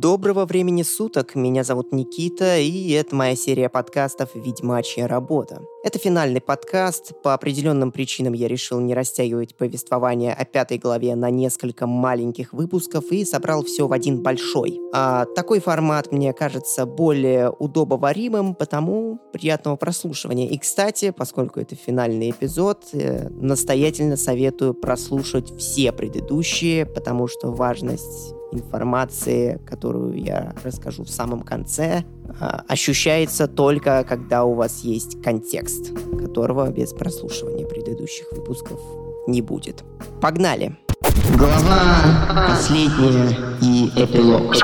Доброго времени суток, меня зовут Никита, и это моя серия подкастов «Ведьмачья работа». Это финальный подкаст, по определенным причинам я решил не растягивать повествование о пятой главе на несколько маленьких выпусков и собрал все в один большой. А такой формат мне кажется более удобоваримым, потому приятного прослушивания. И, кстати, поскольку это финальный эпизод, э, настоятельно советую прослушать все предыдущие, потому что важность информации, которую я расскажу в самом конце, а, ощущается только, когда у вас есть контекст, которого без прослушивания предыдущих выпусков не будет. Погнали! Глава последняя и эпилог.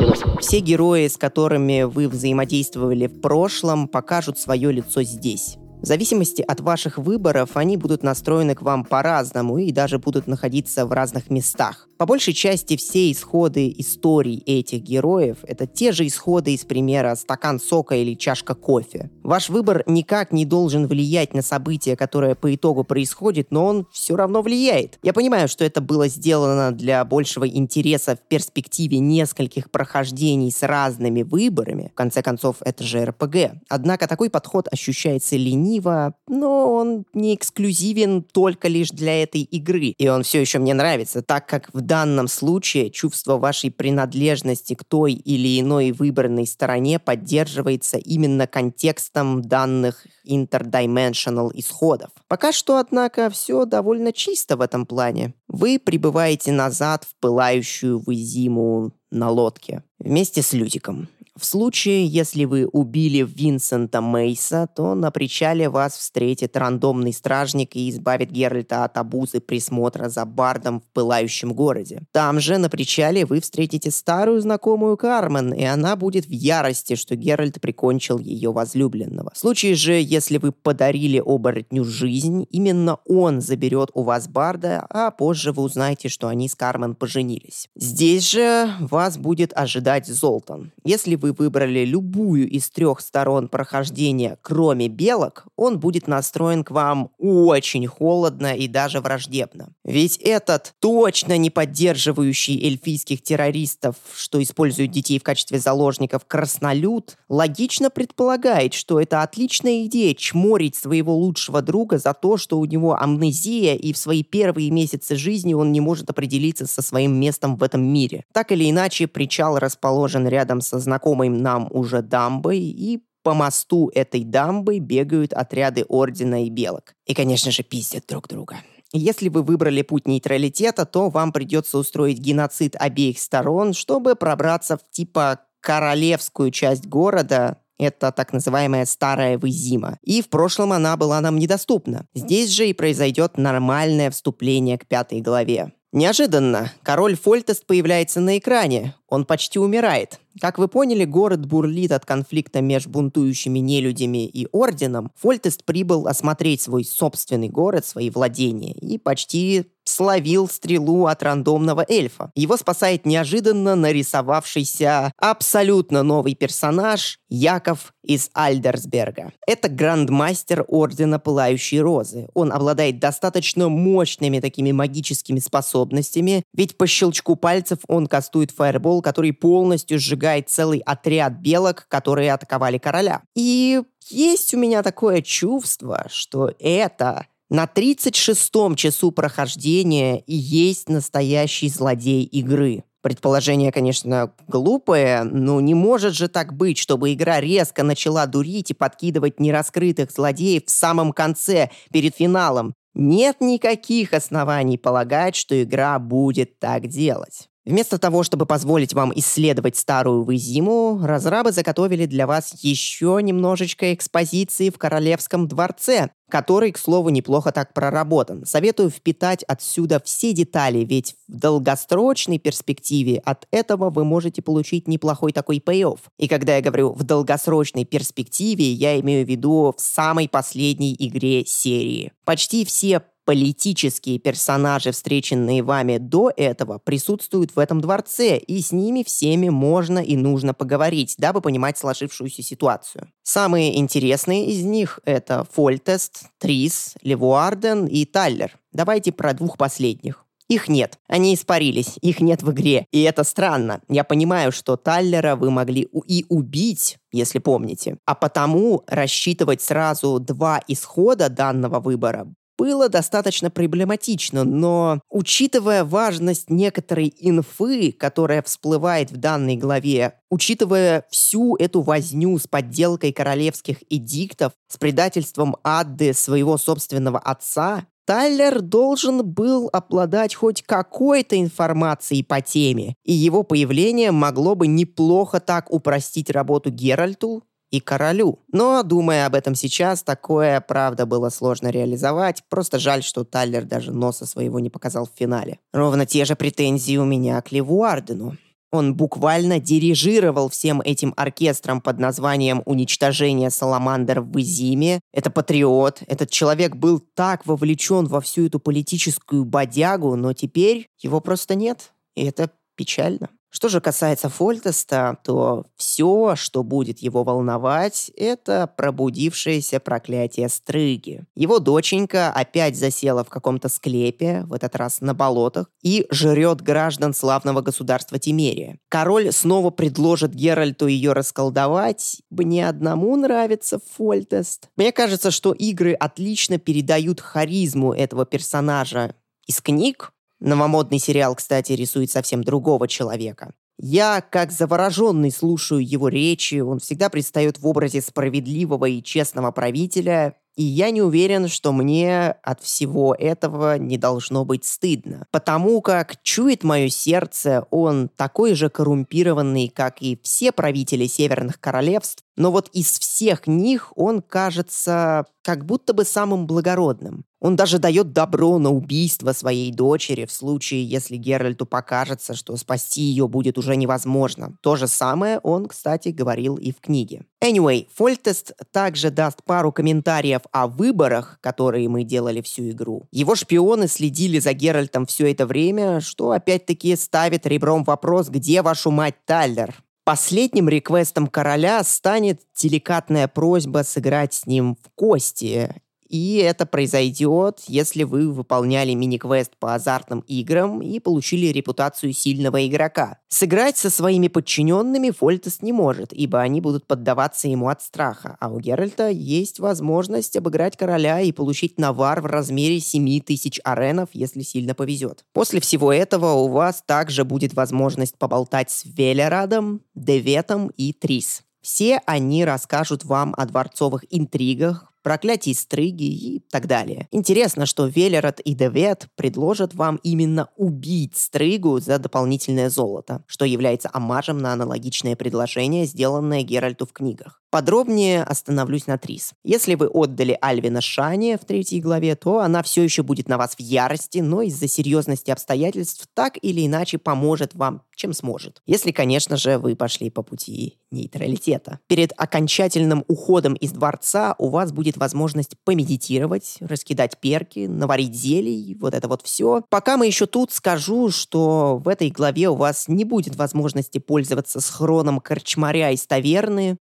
Все герои, с которыми вы взаимодействовали в прошлом, покажут свое лицо здесь. В зависимости от ваших выборов они будут настроены к вам по-разному и даже будут находиться в разных местах. По большей части все исходы историй этих героев — это те же исходы из примера «стакан сока» или «чашка кофе». Ваш выбор никак не должен влиять на события, которое по итогу происходит, но он все равно влияет. Я понимаю, что это было сделано для большего интереса в перспективе нескольких прохождений с разными выборами. В конце концов, это же РПГ. Однако такой подход ощущается лениво, но он не эксклюзивен только лишь для этой игры. И он все еще мне нравится, так как в данном случае чувство вашей принадлежности к той или иной выбранной стороне поддерживается именно контекстом данных interdimensional исходов. Пока что, однако, все довольно чисто в этом плане. Вы прибываете назад в пылающую вы зиму на лодке вместе с Лютиком. В случае, если вы убили Винсента Мейса, то на причале вас встретит рандомный стражник и избавит Геральта от обузы присмотра за бардом в пылающем городе. Там же, на причале, вы встретите старую знакомую Кармен, и она будет в ярости, что Геральт прикончил ее возлюбленного. В случае же, если вы подарили оборотню жизнь, именно он заберет у вас барда, а позже вы узнаете, что они с Кармен поженились. Здесь же вас будет ожидать Золтан. Если вы вы выбрали любую из трех сторон прохождения, кроме белок, он будет настроен к вам очень холодно и даже враждебно. Ведь этот точно не поддерживающий эльфийских террористов, что используют детей в качестве заложников, краснолюд, логично предполагает, что это отличная идея чморить своего лучшего друга за то, что у него амнезия и в свои первые месяцы жизни он не может определиться со своим местом в этом мире. Так или иначе, причал расположен рядом со знакомой нам уже дамбой, и по мосту этой дамбы бегают отряды Ордена и Белок. И, конечно же, пиздят друг друга. Если вы выбрали путь нейтралитета, то вам придется устроить геноцид обеих сторон, чтобы пробраться в типа королевскую часть города, это так называемая старая Вызима. И в прошлом она была нам недоступна. Здесь же и произойдет нормальное вступление к пятой главе. Неожиданно король Фольтест появляется на экране. Он почти умирает. Как вы поняли, город бурлит от конфликта между бунтующими нелюдями и орденом. Фольтест прибыл осмотреть свой собственный город, свои владения, и почти словил стрелу от рандомного эльфа. Его спасает неожиданно нарисовавшийся абсолютно новый персонаж Яков из Альдерсберга. Это грандмастер Ордена Пылающей Розы. Он обладает достаточно мощными такими магическими способностями, ведь по щелчку пальцев он кастует фаербол, который полностью сжигает целый отряд белок, которые атаковали короля. И есть у меня такое чувство, что это на 36-м часу прохождения есть настоящий злодей игры. Предположение, конечно, глупое, но не может же так быть, чтобы игра резко начала дурить и подкидывать нераскрытых злодеев в самом конце, перед финалом. Нет никаких оснований полагать, что игра будет так делать. Вместо того, чтобы позволить вам исследовать старую Вызиму, разрабы заготовили для вас еще немножечко экспозиции в Королевском дворце, который, к слову, неплохо так проработан. Советую впитать отсюда все детали, ведь в долгосрочной перспективе от этого вы можете получить неплохой такой пей-офф. И когда я говорю в долгосрочной перспективе, я имею в виду в самой последней игре серии. Почти все политические персонажи, встреченные вами до этого, присутствуют в этом дворце, и с ними всеми можно и нужно поговорить, дабы понимать сложившуюся ситуацию. Самые интересные из них — это Фольтест, Трис, Левуарден и Тайлер. Давайте про двух последних. Их нет. Они испарились. Их нет в игре. И это странно. Я понимаю, что Таллера вы могли и убить, если помните. А потому рассчитывать сразу два исхода данного выбора было достаточно проблематично, но учитывая важность некоторой инфы, которая всплывает в данной главе, учитывая всю эту возню с подделкой королевских эдиктов, с предательством Адды своего собственного отца, Тайлер должен был обладать хоть какой-то информацией по теме, и его появление могло бы неплохо так упростить работу Геральту и королю. Но, думая об этом сейчас, такое, правда, было сложно реализовать. Просто жаль, что Тайлер даже носа своего не показал в финале. Ровно те же претензии у меня к Левуардену. Он буквально дирижировал всем этим оркестром под названием «Уничтожение Саламандр в Изиме». Это патриот. Этот человек был так вовлечен во всю эту политическую бодягу, но теперь его просто нет. И это печально. Что же касается Фольтеста, то все, что будет его волновать, это пробудившееся проклятие Стрыги. Его доченька опять засела в каком-то склепе, в этот раз на болотах, и жрет граждан славного государства Тимерия. Король снова предложит Геральту ее расколдовать. Мне одному нравится Фольтест. Мне кажется, что игры отлично передают харизму этого персонажа из книг, Новомодный сериал, кстати, рисует совсем другого человека. Я, как завороженный, слушаю его речи, он всегда предстает в образе справедливого и честного правителя, и я не уверен, что мне от всего этого не должно быть стыдно. Потому как чует мое сердце, он такой же коррумпированный, как и все правители северных королевств, но вот из всех них он кажется как будто бы самым благородным. Он даже дает добро на убийство своей дочери в случае, если Геральту покажется, что спасти ее будет уже невозможно. То же самое он, кстати, говорил и в книге. Anyway, Фольтест также даст пару комментариев о выборах, которые мы делали всю игру. Его шпионы следили за Геральтом все это время, что опять-таки ставит ребром вопрос, где вашу мать Тайлер? Последним реквестом короля станет деликатная просьба сыграть с ним в кости. И это произойдет, если вы выполняли мини-квест по азартным играм и получили репутацию сильного игрока. Сыграть со своими подчиненными Фольтес не может, ибо они будут поддаваться ему от страха, а у Геральта есть возможность обыграть короля и получить навар в размере 7000 аренов, если сильно повезет. После всего этого у вас также будет возможность поболтать с Велерадом, Деветом и Трис. Все они расскажут вам о дворцовых интригах, проклятий Стрыги и так далее. Интересно, что Велерот и Девет предложат вам именно убить Стрыгу за дополнительное золото, что является омажем на аналогичное предложение, сделанное Геральту в книгах. Подробнее остановлюсь на Трис. Если вы отдали Альвина Шане в третьей главе, то она все еще будет на вас в ярости, но из-за серьезности обстоятельств так или иначе поможет вам, чем сможет. Если, конечно же, вы пошли по пути нейтралитета. Перед окончательным уходом из дворца у вас будет возможность помедитировать, раскидать перки, наварить зелий, вот это вот все. Пока мы еще тут, скажу, что в этой главе у вас не будет возможности пользоваться схроном корчмаря из таверны.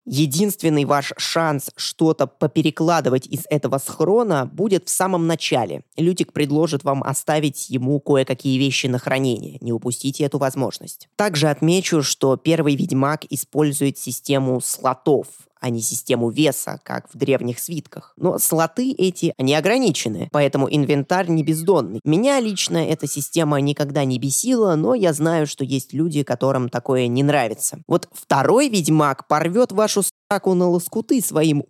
Единственный ваш шанс что-то поперекладывать из этого схрона будет в самом начале. Лютик предложит вам оставить ему кое-какие вещи на хранение. Не упустите эту возможность. Также отмечу, что первый Ведьмак использует систему слотов, а не систему веса, как в древних свитках. Но слоты эти, они ограничены, поэтому инвентарь не бездонный. Меня лично эта система никогда не бесила, но я знаю, что есть люди, которым такое не нравится. Вот второй ведьмак порвет вашу саку на лоскуты своим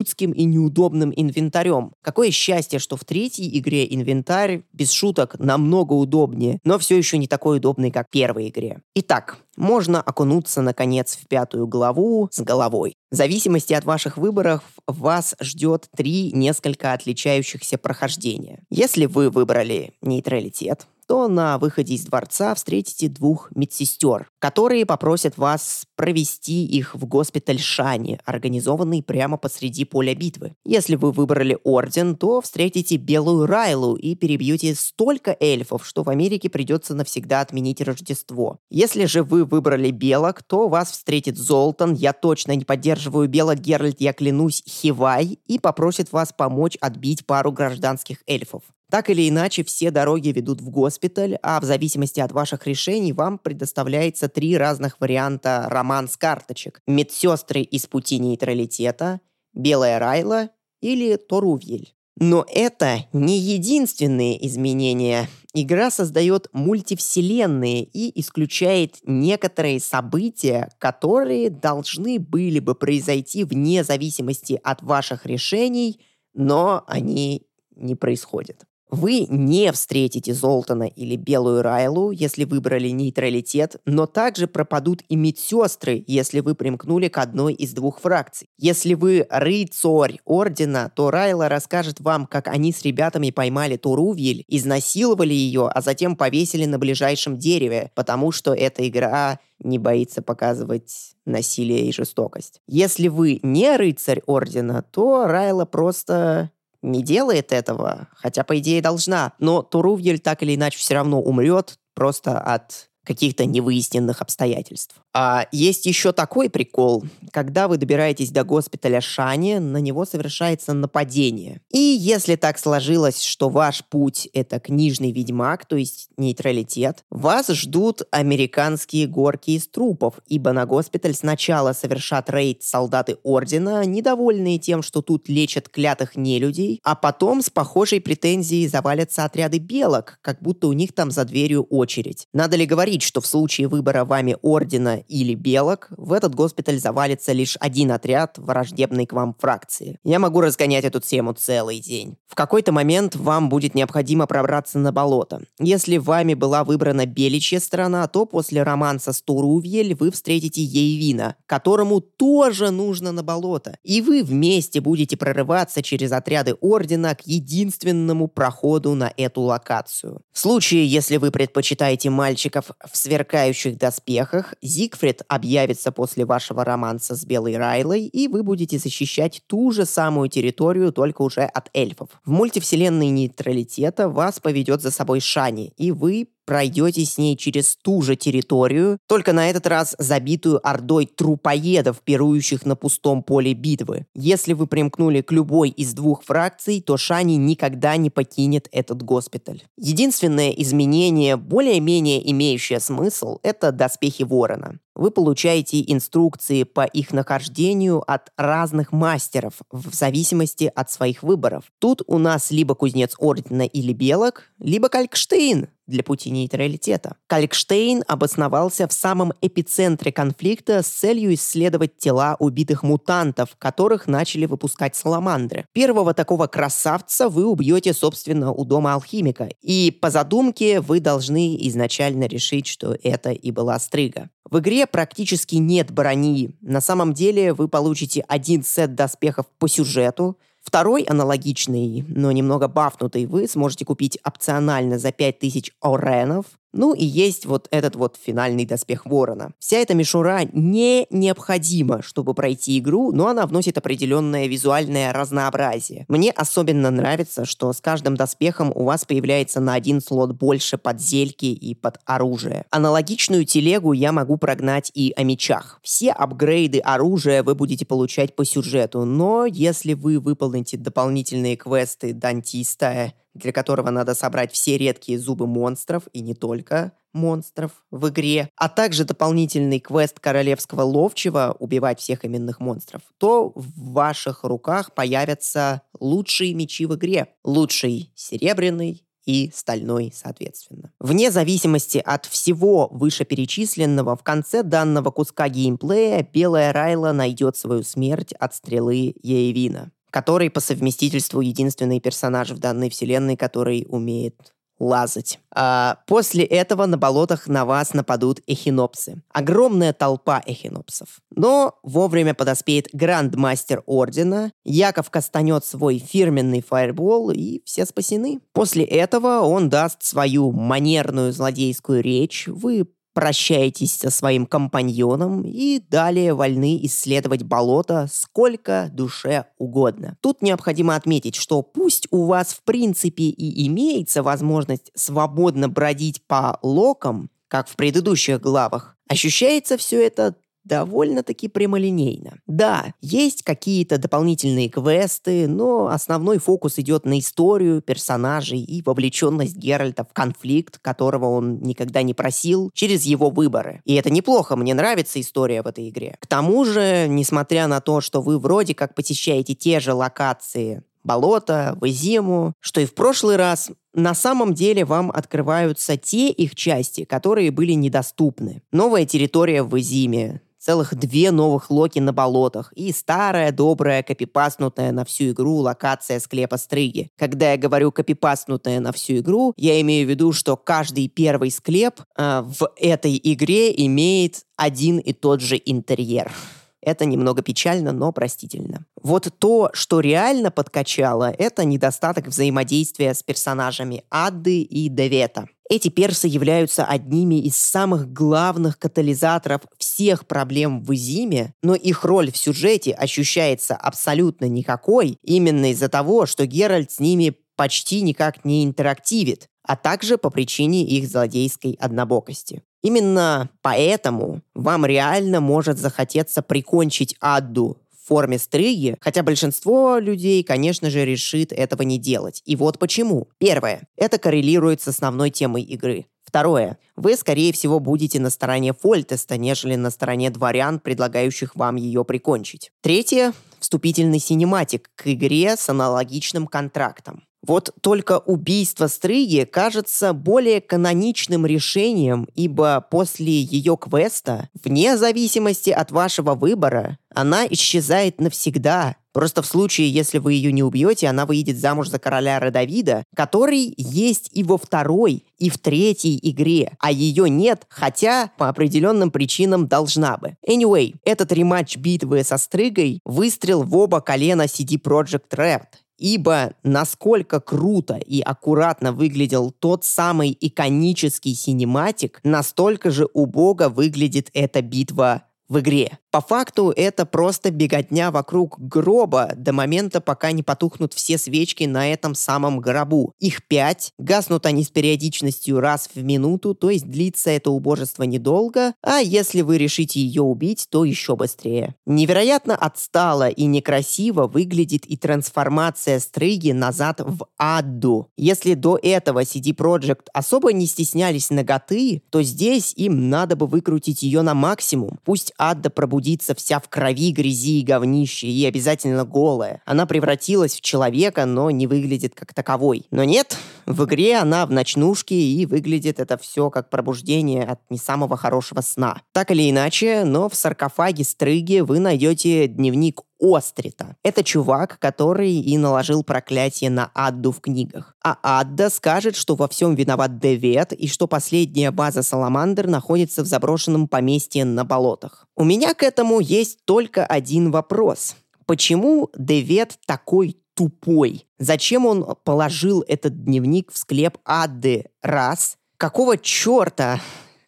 узким и неудобным инвентарем. Какое счастье, что в третьей игре инвентарь, без шуток, намного удобнее, но все еще не такой удобный, как в первой игре. Итак, можно окунуться, наконец, в пятую главу с головой. В зависимости от ваших выборов вас ждет три несколько отличающихся прохождения. Если вы выбрали нейтралитет, то на выходе из дворца встретите двух медсестер, которые попросят вас провести их в госпиталь Шани, организованный прямо посреди поля битвы. Если вы выбрали орден, то встретите Белую Райлу и перебьете столько эльфов, что в Америке придется навсегда отменить Рождество. Если же вы выбрали белок, то вас встретит Золтан, я точно не поддерживаю белок, Геральт, я клянусь, Хивай, и попросит вас помочь отбить пару гражданских эльфов. Так или иначе, все дороги ведут в госпиталь, а в зависимости от ваших решений вам предоставляется три разных варианта роман-карточек. Медсестры из пути нейтралитета, Белая Райла или Торувьель. Но это не единственные изменения. Игра создает мультивселенные и исключает некоторые события, которые должны были бы произойти вне зависимости от ваших решений, но они не происходят. Вы не встретите Золтана или Белую Райлу, если выбрали нейтралитет, но также пропадут и медсестры, если вы примкнули к одной из двух фракций. Если вы рыцарь Ордена, то Райла расскажет вам, как они с ребятами поймали Турувель, изнасиловали ее, а затем повесили на ближайшем дереве, потому что эта игра не боится показывать насилие и жестокость. Если вы не рыцарь Ордена, то Райла просто не делает этого, хотя, по идее, должна. Но Турувьель так или иначе все равно умрет просто от каких-то невыясненных обстоятельств. А есть еще такой прикол. Когда вы добираетесь до госпиталя Шани, на него совершается нападение. И если так сложилось, что ваш путь — это книжный ведьмак, то есть нейтралитет, вас ждут американские горки из трупов, ибо на госпиталь сначала совершат рейд солдаты Ордена, недовольные тем, что тут лечат клятых нелюдей, а потом с похожей претензией завалятся отряды белок, как будто у них там за дверью очередь. Надо ли говорить, что в случае выбора вами Ордена или белок, в этот госпиталь завалится лишь один отряд враждебной к вам фракции. Я могу разгонять эту тему целый день. В какой-то момент вам будет необходимо пробраться на болото. Если вами была выбрана беличья сторона, то после романса с Турувьель вы встретите Ейвина, которому тоже нужно на болото. И вы вместе будете прорываться через отряды Ордена к единственному проходу на эту локацию. В случае, если вы предпочитаете мальчиков в сверкающих доспехах, Зиг Зигфрид объявится после вашего романса с Белой Райлой, и вы будете защищать ту же самую территорию, только уже от эльфов. В мультивселенной нейтралитета вас поведет за собой Шани, и вы пройдете с ней через ту же территорию, только на этот раз забитую ордой трупоедов, пирующих на пустом поле битвы. Если вы примкнули к любой из двух фракций, то Шани никогда не покинет этот госпиталь. Единственное изменение, более-менее имеющее смысл, это доспехи Ворона. Вы получаете инструкции по их нахождению от разных мастеров в зависимости от своих выборов. Тут у нас либо кузнец Ордена или Белок, либо Калькштейн, для пути нейтралитета. Калькштейн обосновался в самом эпицентре конфликта с целью исследовать тела убитых мутантов, которых начали выпускать саламандры. Первого такого красавца вы убьете, собственно, у дома алхимика. И по задумке вы должны изначально решить, что это и была стрыга. В игре практически нет брони. На самом деле вы получите один сет доспехов по сюжету, Второй аналогичный, но немного бафнутый, вы сможете купить опционально за 5000 оренов, ну и есть вот этот вот финальный доспех ворона. Вся эта мишура не необходима, чтобы пройти игру, но она вносит определенное визуальное разнообразие. Мне особенно нравится, что с каждым доспехом у вас появляется на один слот больше под зельки и под оружие. Аналогичную телегу я могу прогнать и о мечах. Все апгрейды оружия вы будете получать по сюжету, но если вы выполните дополнительные квесты Дантиста для которого надо собрать все редкие зубы монстров и не только монстров в игре, а также дополнительный квест королевского ловчего «Убивать всех именных монстров», то в ваших руках появятся лучшие мечи в игре. Лучший серебряный, и стальной, соответственно. Вне зависимости от всего вышеперечисленного, в конце данного куска геймплея Белая Райла найдет свою смерть от стрелы Еевина который по совместительству единственный персонаж в данной вселенной, который умеет лазать. А после этого на болотах на вас нападут эхинопсы. Огромная толпа эхинопсов. Но вовремя подоспеет грандмастер Ордена, Яков кастанет свой фирменный фаербол, и все спасены. После этого он даст свою манерную злодейскую речь, вы прощаетесь со своим компаньоном и далее вольны исследовать болото сколько душе угодно. Тут необходимо отметить, что пусть у вас в принципе и имеется возможность свободно бродить по локам, как в предыдущих главах, ощущается все это довольно-таки прямолинейно. Да, есть какие-то дополнительные квесты, но основной фокус идет на историю персонажей и вовлеченность Геральта в конфликт, которого он никогда не просил, через его выборы. И это неплохо, мне нравится история в этой игре. К тому же, несмотря на то, что вы вроде как посещаете те же локации, болото, в зиму, что и в прошлый раз, на самом деле вам открываются те их части, которые были недоступны. Новая территория в Изиме, целых две новых локи на болотах и старая, добрая, копипаснутая на всю игру локация склепа Стрыги. Когда я говорю копипаснутая на всю игру, я имею в виду, что каждый первый склеп э, в этой игре имеет один и тот же интерьер. Это немного печально, но простительно. Вот то, что реально подкачало, это недостаток взаимодействия с персонажами Адды и Девета. Эти персы являются одними из самых главных катализаторов всех проблем в Изиме, но их роль в сюжете ощущается абсолютно никакой именно из-за того, что Геральт с ними почти никак не интерактивит, а также по причине их злодейской однобокости. Именно поэтому вам реально может захотеться прикончить Адду форме стриги, хотя большинство людей, конечно же, решит этого не делать. И вот почему. Первое. Это коррелирует с основной темой игры. Второе. Вы, скорее всего, будете на стороне Фольтеста, нежели на стороне дворян, предлагающих вам ее прикончить. Третье. Вступительный синематик к игре с аналогичным контрактом. Вот только убийство Стрыги кажется более каноничным решением, ибо после ее квеста, вне зависимости от вашего выбора, она исчезает навсегда. Просто в случае, если вы ее не убьете, она выйдет замуж за короля Родовида, который есть и во второй, и в третьей игре, а ее нет, хотя по определенным причинам должна бы. Anyway, этот рематч битвы со Стрыгой – выстрел в оба колена CD Projekt Red. Ибо насколько круто и аккуратно выглядел тот самый иконический синематик, настолько же убого выглядит эта битва в игре. По факту это просто беготня вокруг гроба до момента, пока не потухнут все свечки на этом самом гробу. Их пять, гаснут они с периодичностью раз в минуту, то есть длится это убожество недолго, а если вы решите ее убить, то еще быстрее. Невероятно отстало и некрасиво выглядит и трансформация Стрыги назад в Адду. Если до этого CD Projekt особо не стеснялись ноготы, то здесь им надо бы выкрутить ее на максимум. Пусть Адда пробудится вся в крови, грязи и говнище, и обязательно голая. Она превратилась в человека, но не выглядит как таковой. Но нет, в игре она в ночнушке, и выглядит это все как пробуждение от не самого хорошего сна. Так или иначе, но в саркофаге Стрыги вы найдете дневник Острита. Это чувак, который и наложил проклятие на Адду в книгах. А Адда скажет, что во всем виноват Девет и что последняя база Саламандр находится в заброшенном поместье на болотах. У меня к этому есть только один вопрос. Почему Девет такой тупой? Зачем он положил этот дневник в склеп Адды? Раз. Какого черта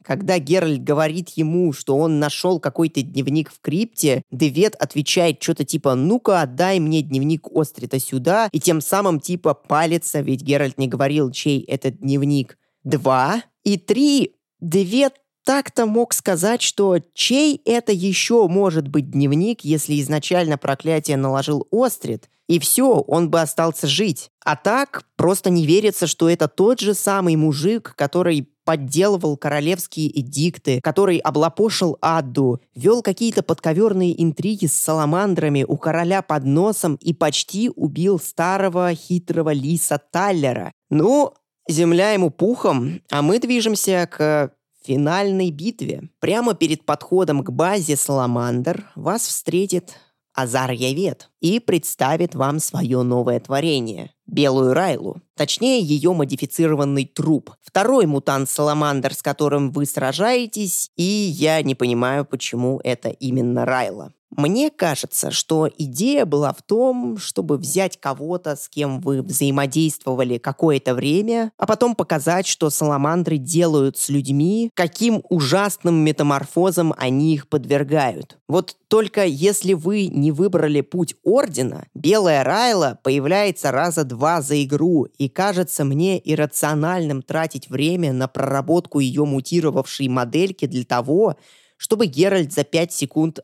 когда Геральт говорит ему, что он нашел какой-то дневник в крипте, Девет отвечает что-то типа «Ну-ка, отдай мне дневник Острита сюда», и тем самым типа палится, ведь Геральт не говорил, чей этот дневник. Два. И три. Девет так-то мог сказать, что чей это еще может быть дневник, если изначально проклятие наложил Острид, и все, он бы остался жить. А так, просто не верится, что это тот же самый мужик, который подделывал королевские эдикты, который облапошил Адду, вел какие-то подковерные интриги с саламандрами у короля под носом и почти убил старого хитрого лиса Таллера. Ну, земля ему пухом, а мы движемся к финальной битве. Прямо перед подходом к базе Саламандр вас встретит Азар Явет и представит вам свое новое творение – Белую Райлу. Точнее, ее модифицированный труп. Второй мутант Саламандр, с которым вы сражаетесь, и я не понимаю, почему это именно Райла. Мне кажется, что идея была в том, чтобы взять кого-то, с кем вы взаимодействовали какое-то время, а потом показать, что саламандры делают с людьми, каким ужасным метаморфозом они их подвергают. Вот только если вы не выбрали путь Ордена, Белая Райла появляется раза два за игру, и кажется мне иррациональным тратить время на проработку ее мутировавшей модельки для того, чтобы Геральт за 5 секунд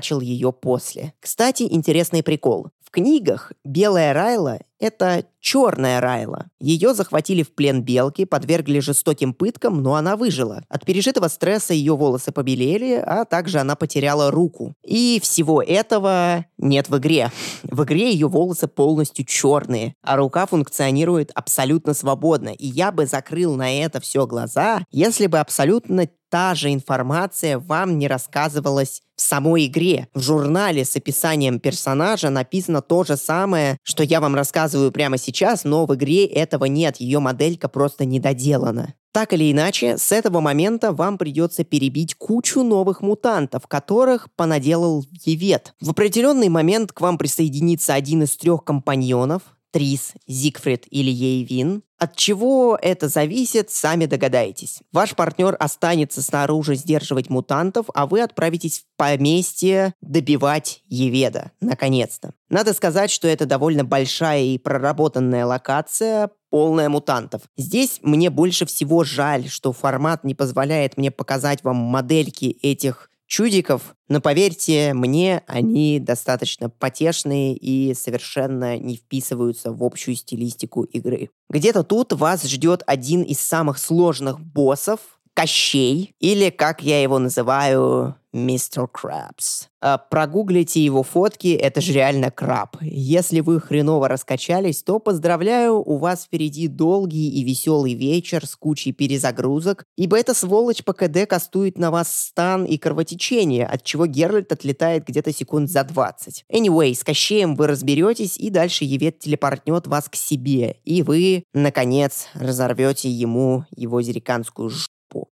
отхерачил ее после. Кстати, интересный прикол. В книгах белая Райла — это черная Райла. Ее захватили в плен белки, подвергли жестоким пыткам, но она выжила. От пережитого стресса ее волосы побелели, а также она потеряла руку. И всего этого нет в игре. В игре ее волосы полностью черные, а рука функционирует абсолютно свободно. И я бы закрыл на это все глаза, если бы абсолютно та же информация вам не рассказывалась в самой игре. В журнале с описанием персонажа написано то же самое, что я вам рассказываю прямо сейчас, но в игре этого нет, ее моделька просто недоделана. Так или иначе, с этого момента вам придется перебить кучу новых мутантов, которых понаделал Евет. В определенный момент к вам присоединится один из трех компаньонов, Трис, Зигфрид или Ейвин. От чего это зависит, сами догадаетесь. Ваш партнер останется снаружи сдерживать мутантов, а вы отправитесь в поместье добивать Еведа, наконец-то. Надо сказать, что это довольно большая и проработанная локация, полная мутантов. Здесь мне больше всего жаль, что формат не позволяет мне показать вам модельки этих чудиков, но поверьте мне, они достаточно потешные и совершенно не вписываются в общую стилистику игры. Где-то тут вас ждет один из самых сложных боссов, Кощей, или, как я его называю, Мистер Крабс. А, прогуглите его фотки, это же реально краб. Если вы хреново раскачались, то поздравляю, у вас впереди долгий и веселый вечер с кучей перезагрузок, ибо эта сволочь по КД кастует на вас стан и кровотечение, от чего Геральт отлетает где-то секунд за 20. Anyway, с Кощеем вы разберетесь, и дальше Евет телепортнет вас к себе, и вы, наконец, разорвете ему его зериканскую ж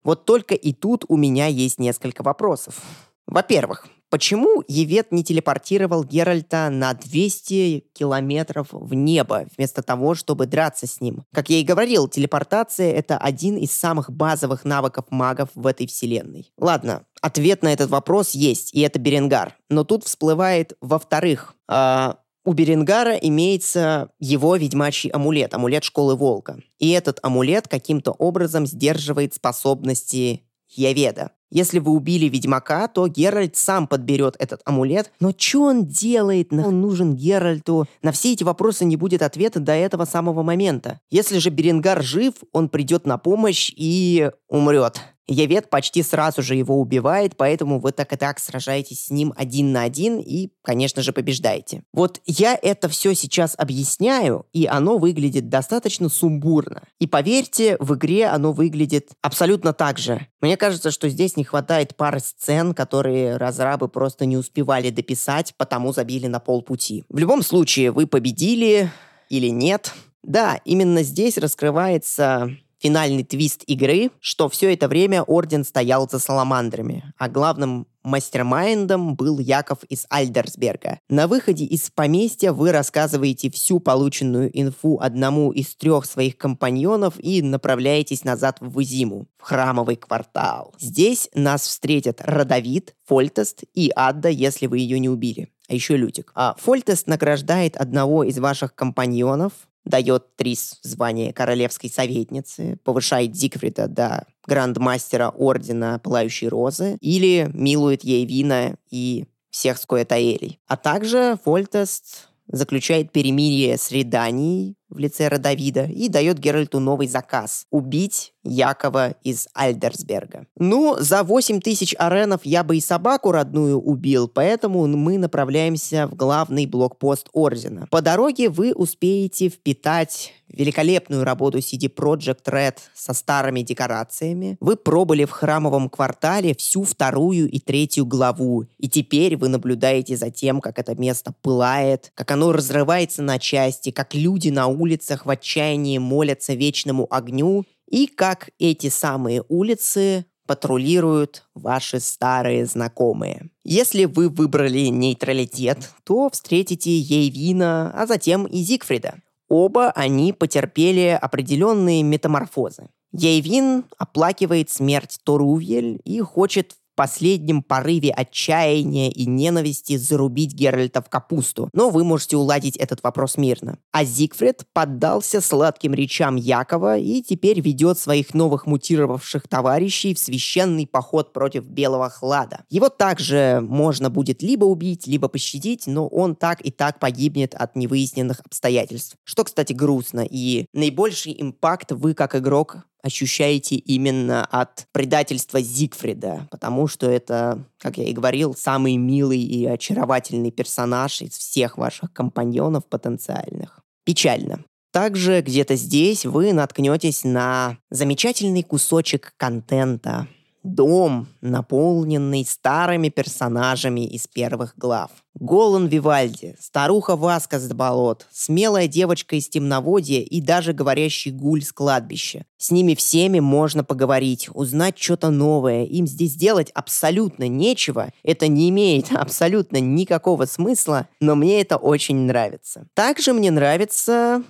вот только и тут у меня есть несколько вопросов. Во-первых, почему Евет не телепортировал Геральта на 200 километров в небо, вместо того, чтобы драться с ним? Как я и говорил, телепортация — это один из самых базовых навыков магов в этой вселенной. Ладно, ответ на этот вопрос есть, и это Беренгар. Но тут всплывает, во-вторых, э, у Беренгара имеется его ведьмачий амулет, амулет Школы Волка. И этот амулет каким-то образом сдерживает способности Яведа. Если вы убили ведьмака, то Геральт сам подберет этот амулет. Но что он делает? Он нужен Геральту? На все эти вопросы не будет ответа до этого самого момента. Если же Беренгар жив, он придет на помощь и умрет. Явет почти сразу же его убивает, поэтому вы так и так сражаетесь с ним один на один и, конечно же, побеждаете. Вот я это все сейчас объясняю, и оно выглядит достаточно сумбурно. И поверьте, в игре оно выглядит абсолютно так же. Мне кажется, что здесь не хватает пары сцен, которые разрабы просто не успевали дописать, потому забили на полпути. В любом случае, вы победили или нет. Да, именно здесь раскрывается финальный твист игры, что все это время Орден стоял за саламандрами, а главным мастермайндом был Яков из Альдерсберга. На выходе из поместья вы рассказываете всю полученную инфу одному из трех своих компаньонов и направляетесь назад в Вызиму, в храмовый квартал. Здесь нас встретят Родовид, Фольтест и Адда, если вы ее не убили а еще Лютик. А Фольтест награждает одного из ваших компаньонов, дает Трис звание королевской советницы, повышает Зигфрида до грандмастера Ордена Пылающей Розы или милует ей вина и всех скоэтаэлей. А также Фольтест заключает перемирие с Реданией в лице Родовида и дает Геральту новый заказ – убить Якова из Альдерсберга. Ну, за 8 тысяч аренов я бы и собаку родную убил, поэтому мы направляемся в главный блокпост Ордена. По дороге вы успеете впитать великолепную работу CD Project Red со старыми декорациями. Вы пробыли в храмовом квартале всю вторую и третью главу, и теперь вы наблюдаете за тем, как это место пылает, как оно разрывается на части, как люди на улицах в отчаянии молятся вечному огню, и как эти самые улицы патрулируют ваши старые знакомые. Если вы выбрали нейтралитет, то встретите Ейвина, а затем и Зигфрида. Оба они потерпели определенные метаморфозы. Ейвин оплакивает смерть Торувель и хочет последнем порыве отчаяния и ненависти зарубить Геральта в капусту, но вы можете уладить этот вопрос мирно. А Зигфрид поддался сладким речам Якова и теперь ведет своих новых мутировавших товарищей в священный поход против Белого Хлада. Его также можно будет либо убить, либо пощадить, но он так и так погибнет от невыясненных обстоятельств. Что, кстати, грустно, и наибольший импакт вы как игрок ощущаете именно от предательства Зигфрида, потому что это, как я и говорил, самый милый и очаровательный персонаж из всех ваших компаньонов потенциальных. Печально. Также где-то здесь вы наткнетесь на замечательный кусочек контента, Дом, наполненный старыми персонажами из первых глав. Голан Вивальди, старуха Васка с болот, смелая девочка из темноводья и даже говорящий гуль с кладбища. С ними всеми можно поговорить, узнать что-то новое. Им здесь делать абсолютно нечего. Это не имеет абсолютно никакого смысла, но мне это очень нравится. Также мне нравится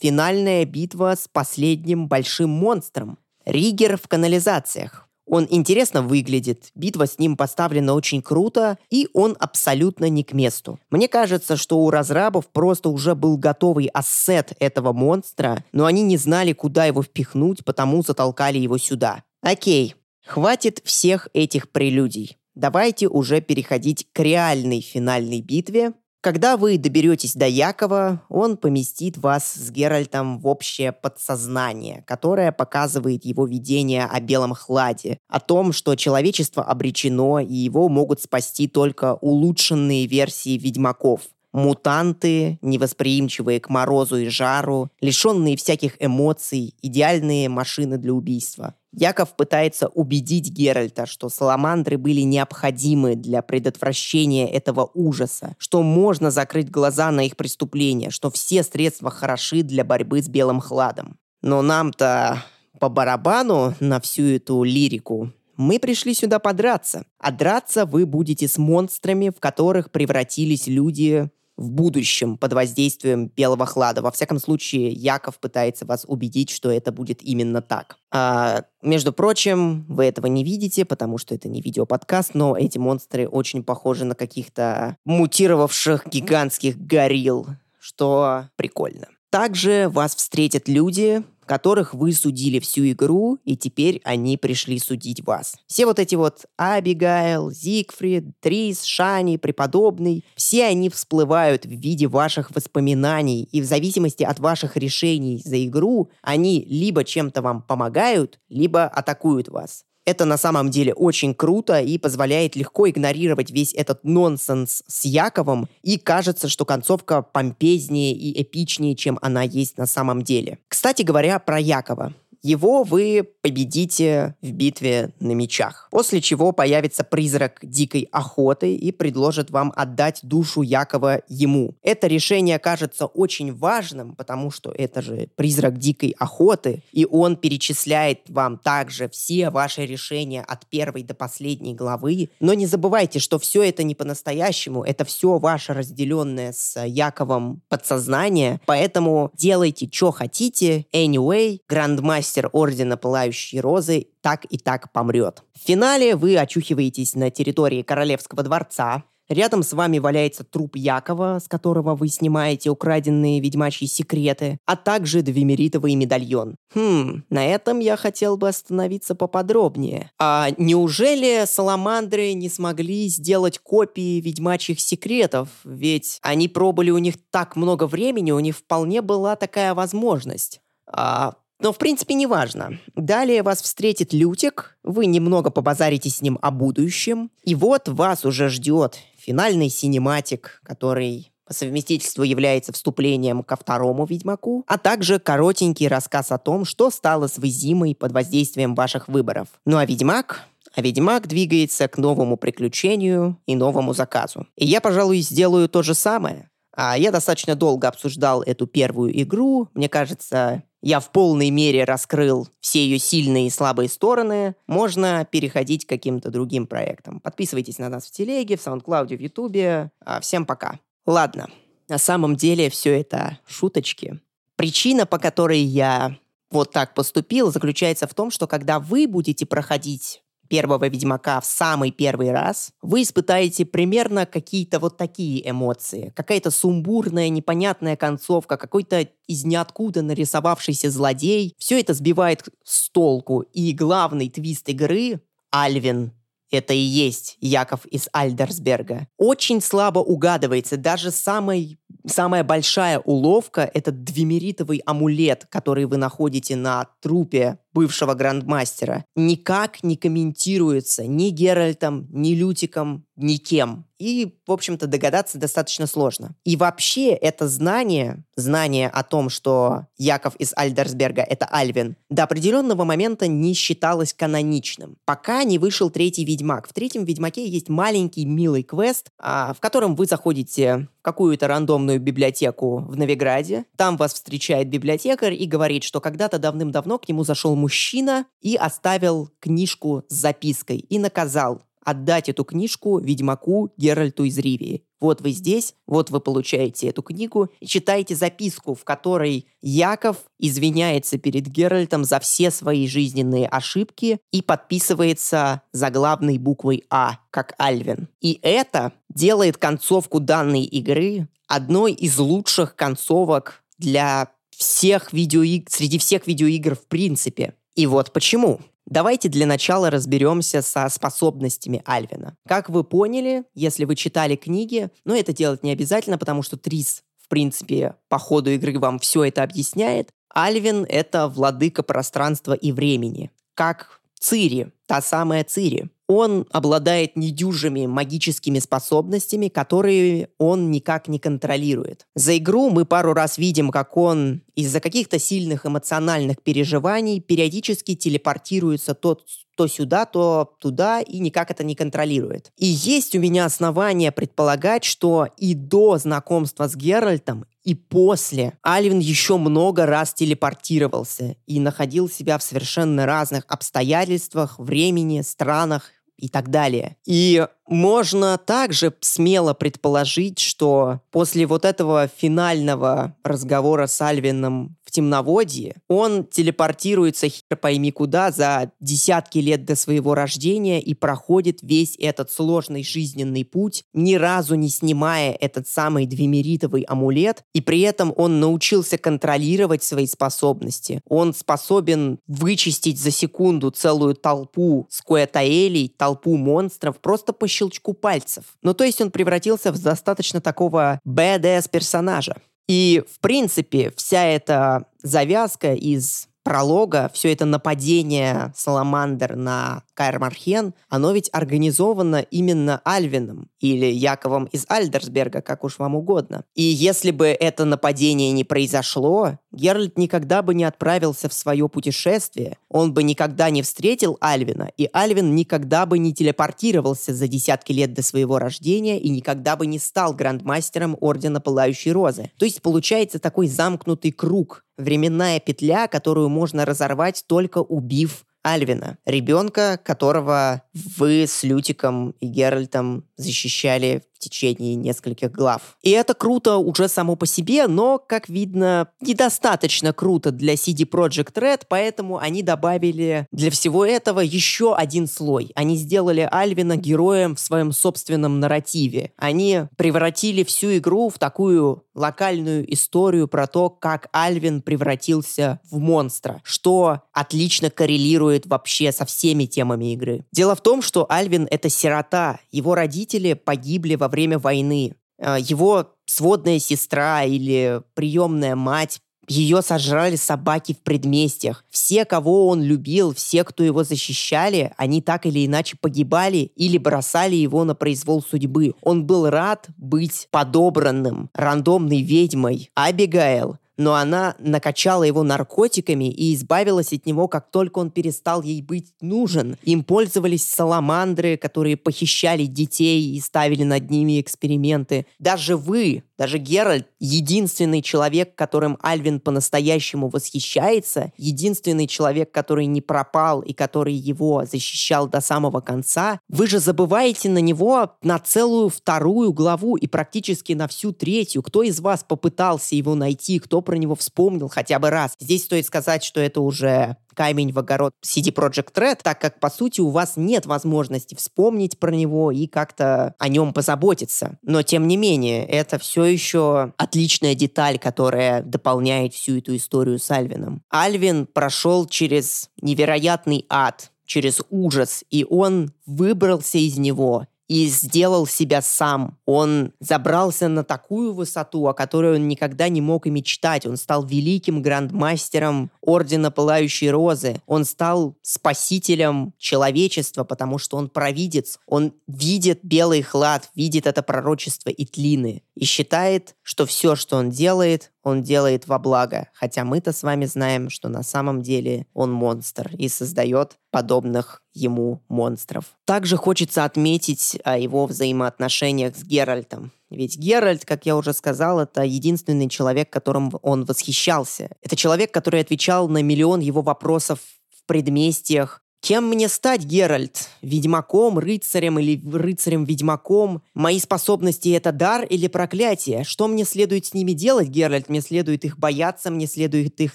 финальная битва с последним большим монстром. Ригер в канализациях. Он интересно выглядит, битва с ним поставлена очень круто, и он абсолютно не к месту. Мне кажется, что у разрабов просто уже был готовый ассет этого монстра, но они не знали, куда его впихнуть, потому затолкали его сюда. Окей, хватит всех этих прелюдий. Давайте уже переходить к реальной финальной битве, когда вы доберетесь до Якова, он поместит вас с Геральтом в общее подсознание, которое показывает его видение о белом хладе, о том, что человечество обречено и его могут спасти только улучшенные версии ведьмаков. Мутанты, невосприимчивые к морозу и жару, лишенные всяких эмоций, идеальные машины для убийства. Яков пытается убедить Геральта, что саламандры были необходимы для предотвращения этого ужаса, что можно закрыть глаза на их преступления, что все средства хороши для борьбы с белым хладом. Но нам-то по барабану на всю эту лирику. Мы пришли сюда подраться. А драться вы будете с монстрами, в которых превратились люди в будущем под воздействием белого хлада. Во всяком случае, Яков пытается вас убедить, что это будет именно так. А, между прочим, вы этого не видите, потому что это не видеоподкаст, но эти монстры очень похожи на каких-то мутировавших гигантских горилл, что прикольно. Также вас встретят люди, которых вы судили всю игру, и теперь они пришли судить вас. Все вот эти вот Абигайл, Зигфрид, Трис, Шани, Преподобный, все они всплывают в виде ваших воспоминаний, и в зависимости от ваших решений за игру, они либо чем-то вам помогают, либо атакуют вас. Это на самом деле очень круто и позволяет легко игнорировать весь этот нонсенс с Яковом, и кажется, что концовка помпезнее и эпичнее, чем она есть на самом деле. Кстати говоря, про Якова. Его вы победите в битве на мечах. После чего появится призрак дикой охоты и предложит вам отдать душу Якова ему. Это решение кажется очень важным, потому что это же призрак дикой охоты, и он перечисляет вам также все ваши решения от первой до последней главы. Но не забывайте, что все это не по-настоящему, это все ваше разделенное с Яковом подсознание, поэтому делайте, что хотите. Anyway, грандмастер мастер Ордена Пылающей Розы так и так помрет. В финале вы очухиваетесь на территории Королевского дворца. Рядом с вами валяется труп Якова, с которого вы снимаете украденные ведьмачьи секреты, а также двемеритовый медальон. Хм, на этом я хотел бы остановиться поподробнее. А неужели саламандры не смогли сделать копии ведьмачьих секретов? Ведь они пробыли у них так много времени, у них вполне была такая возможность. А но, в принципе, не важно. Далее вас встретит Лютик, вы немного побазарите с ним о будущем, и вот вас уже ждет финальный синематик, который по совместительству является вступлением ко второму Ведьмаку, а также коротенький рассказ о том, что стало с Визимой под воздействием ваших выборов. Ну а Ведьмак а Ведьмак двигается к новому приключению и новому заказу. И я, пожалуй, сделаю то же самое. А я достаточно долго обсуждал эту первую игру. Мне кажется, я в полной мере раскрыл все ее сильные и слабые стороны, можно переходить к каким-то другим проектам. Подписывайтесь на нас в телеге, в SoundCloud, в Ютубе. А, всем пока. Ладно, на самом деле все это шуточки. Причина, по которой я вот так поступил, заключается в том, что когда вы будете проходить первого Ведьмака в самый первый раз, вы испытаете примерно какие-то вот такие эмоции. Какая-то сумбурная, непонятная концовка, какой-то из ниоткуда нарисовавшийся злодей. Все это сбивает с толку. И главный твист игры — Альвин это и есть Яков из Альдерсберга. Очень слабо угадывается. Даже самый, самая большая уловка — это двемеритовый амулет, который вы находите на трупе бывшего грандмастера, никак не комментируется ни Геральтом, ни Лютиком, никем. И, в общем-то, догадаться достаточно сложно. И вообще это знание, знание о том, что Яков из Альдерсберга — это Альвин, до определенного момента не считалось каноничным. Пока не вышел третий Ведьмак. В третьем Ведьмаке есть маленький милый квест, а, в котором вы заходите в какую-то рандомную библиотеку в Новиграде. Там вас встречает библиотекарь и говорит, что когда-то давным-давно к нему зашел мужчина и оставил книжку с запиской и наказал отдать эту книжку ведьмаку Геральту из Ривии. Вот вы здесь, вот вы получаете эту книгу и читаете записку, в которой Яков извиняется перед Геральтом за все свои жизненные ошибки и подписывается заглавной буквой А, как Альвин. И это делает концовку данной игры одной из лучших концовок для всех видеоигр, среди всех видеоигр в принципе. И вот почему. Давайте для начала разберемся со способностями Альвина. Как вы поняли, если вы читали книги, но это делать не обязательно, потому что Трис, в принципе, по ходу игры вам все это объясняет. Альвин — это владыка пространства и времени. Как Цири, та самая Цири он обладает недюжими магическими способностями, которые он никак не контролирует. За игру мы пару раз видим, как он из-за каких-то сильных эмоциональных переживаний периодически телепортируется то, то сюда, то туда и никак это не контролирует. И есть у меня основания предполагать, что и до знакомства с Геральтом, и после Альвин еще много раз телепортировался и находил себя в совершенно разных обстоятельствах, времени, странах и так далее. И можно также смело предположить, что после вот этого финального разговора с Альвином в темноводье он телепортируется хер пойми куда за десятки лет до своего рождения и проходит весь этот сложный жизненный путь, ни разу не снимая этот самый двемеритовый амулет, и при этом он научился контролировать свои способности. Он способен вычистить за секунду целую толпу скуэтаэлей, толпу монстров просто по щелчку пальцев. Ну, то есть он превратился в достаточно такого badass персонажа. И, в принципе, вся эта завязка из пролога, все это нападение Саламандр на Кайр-Мархен, оно ведь организовано именно Альвином или Яковом из Альдерсберга, как уж вам угодно. И если бы это нападение не произошло, Геральт никогда бы не отправился в свое путешествие, он бы никогда не встретил Альвина, и Альвин никогда бы не телепортировался за десятки лет до своего рождения и никогда бы не стал грандмастером Ордена Пылающей Розы. То есть получается такой замкнутый круг, временная петля, которую можно разорвать только убив Альвина, ребенка, которого вы с Лютиком и Геральтом защищали течение нескольких глав. И это круто уже само по себе, но, как видно, недостаточно круто для CD Projekt Red, поэтому они добавили для всего этого еще один слой. Они сделали Альвина героем в своем собственном нарративе. Они превратили всю игру в такую локальную историю про то, как Альвин превратился в монстра, что отлично коррелирует вообще со всеми темами игры. Дело в том, что Альвин — это сирота. Его родители погибли во время войны. А, его сводная сестра или приемная мать ее сожрали собаки в предместьях. Все, кого он любил, все, кто его защищали, они так или иначе погибали или бросали его на произвол судьбы. Он был рад быть подобранным рандомной ведьмой. Абигайл но она накачала его наркотиками и избавилась от него, как только он перестал ей быть нужен. Им пользовались саламандры, которые похищали детей и ставили над ними эксперименты. Даже вы, даже Геральт, единственный человек, которым Альвин по-настоящему восхищается, единственный человек, который не пропал и который его защищал до самого конца, вы же забываете на него на целую вторую главу и практически на всю третью. Кто из вас попытался его найти, кто про него вспомнил хотя бы раз. Здесь стоит сказать, что это уже камень в огород CD Project Red, так как, по сути, у вас нет возможности вспомнить про него и как-то о нем позаботиться. Но, тем не менее, это все еще отличная деталь, которая дополняет всю эту историю с Альвином. Альвин прошел через невероятный ад, через ужас, и он выбрался из него и сделал себя сам. Он забрался на такую высоту, о которой он никогда не мог и мечтать. Он стал великим грандмастером Ордена Пылающей Розы. Он стал спасителем человечества, потому что он провидец. Он видит белый хлад, видит это пророчество Итлины и считает, что все, что он делает, он делает во благо, хотя мы-то с вами знаем, что на самом деле он монстр и создает подобных ему монстров. Также хочется отметить о его взаимоотношениях с Геральтом. Ведь Геральт, как я уже сказал, это единственный человек, которым он восхищался. Это человек, который отвечал на миллион его вопросов в предместьях, Кем мне стать, Геральт? Ведьмаком, рыцарем или рыцарем-ведьмаком? Мои способности — это дар или проклятие? Что мне следует с ними делать, Геральт? Мне следует их бояться, мне следует их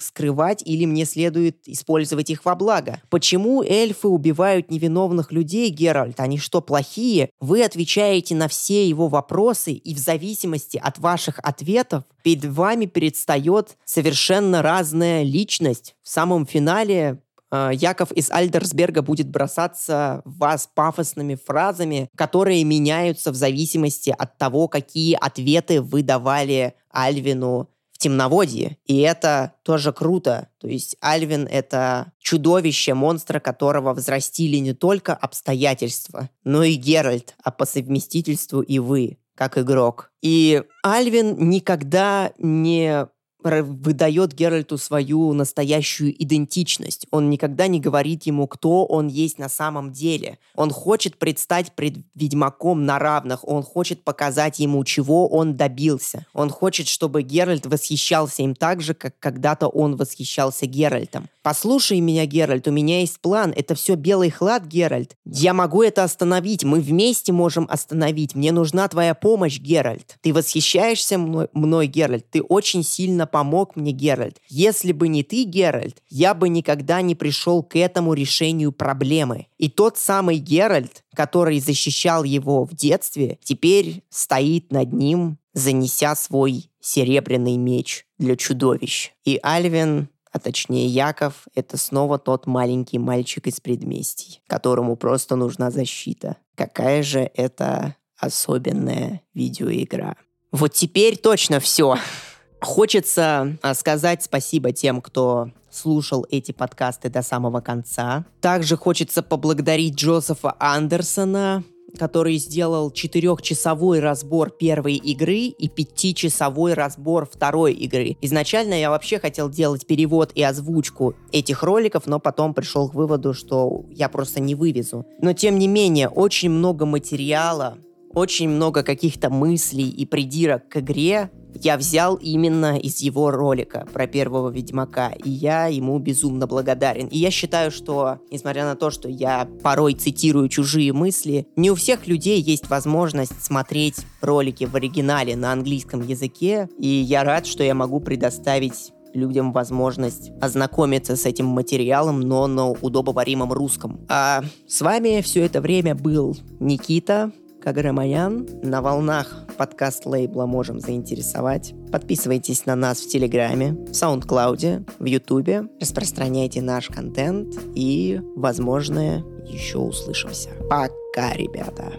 скрывать или мне следует использовать их во благо? Почему эльфы убивают невиновных людей, Геральт? Они что, плохие? Вы отвечаете на все его вопросы, и в зависимости от ваших ответов перед вами предстает совершенно разная личность. В самом финале Яков из Альдерсберга будет бросаться в вас пафосными фразами, которые меняются в зависимости от того, какие ответы вы давали Альвину в темноводье. И это тоже круто. То есть Альвин — это чудовище, монстра, которого взрастили не только обстоятельства, но и Геральт, а по совместительству и вы, как игрок. И Альвин никогда не выдает Геральту свою настоящую идентичность. Он никогда не говорит ему, кто он есть на самом деле. Он хочет предстать пред Ведьмаком на равных. Он хочет показать ему, чего он добился. Он хочет, чтобы Геральт восхищался им так же, как когда-то он восхищался Геральтом. «Послушай меня, Геральт, у меня есть план. Это все белый хлад, Геральт. Я могу это остановить. Мы вместе можем остановить. Мне нужна твоя помощь, Геральт. Ты восхищаешься мной, мной Геральт. Ты очень сильно помог мне, Геральт. Если бы не ты, Геральт, я бы никогда не пришел к этому решению проблемы. И тот самый Геральт, который защищал его в детстве, теперь стоит над ним, занеся свой серебряный меч для чудовищ. И Альвин а точнее Яков, это снова тот маленький мальчик из предместий, которому просто нужна защита. Какая же это особенная видеоигра. Вот теперь точно все. Хочется а, сказать спасибо тем, кто слушал эти подкасты до самого конца. Также хочется поблагодарить Джозефа Андерсона, который сделал четырехчасовой разбор первой игры и пятичасовой разбор второй игры. Изначально я вообще хотел делать перевод и озвучку этих роликов, но потом пришел к выводу, что я просто не вывезу. Но тем не менее, очень много материала, очень много каких-то мыслей и придирок к игре я взял именно из его ролика про первого Ведьмака, и я ему безумно благодарен. И я считаю, что, несмотря на то, что я порой цитирую чужие мысли, не у всех людей есть возможность смотреть ролики в оригинале на английском языке, и я рад, что я могу предоставить людям возможность ознакомиться с этим материалом, но на удобоваримом русском. А с вами все это время был Никита, Каграмаян. На волнах подкаст лейбла «Можем заинтересовать». Подписывайтесь на нас в Телеграме, в Саундклауде, в Ютубе. Распространяйте наш контент и, возможно, еще услышимся. Пока, ребята!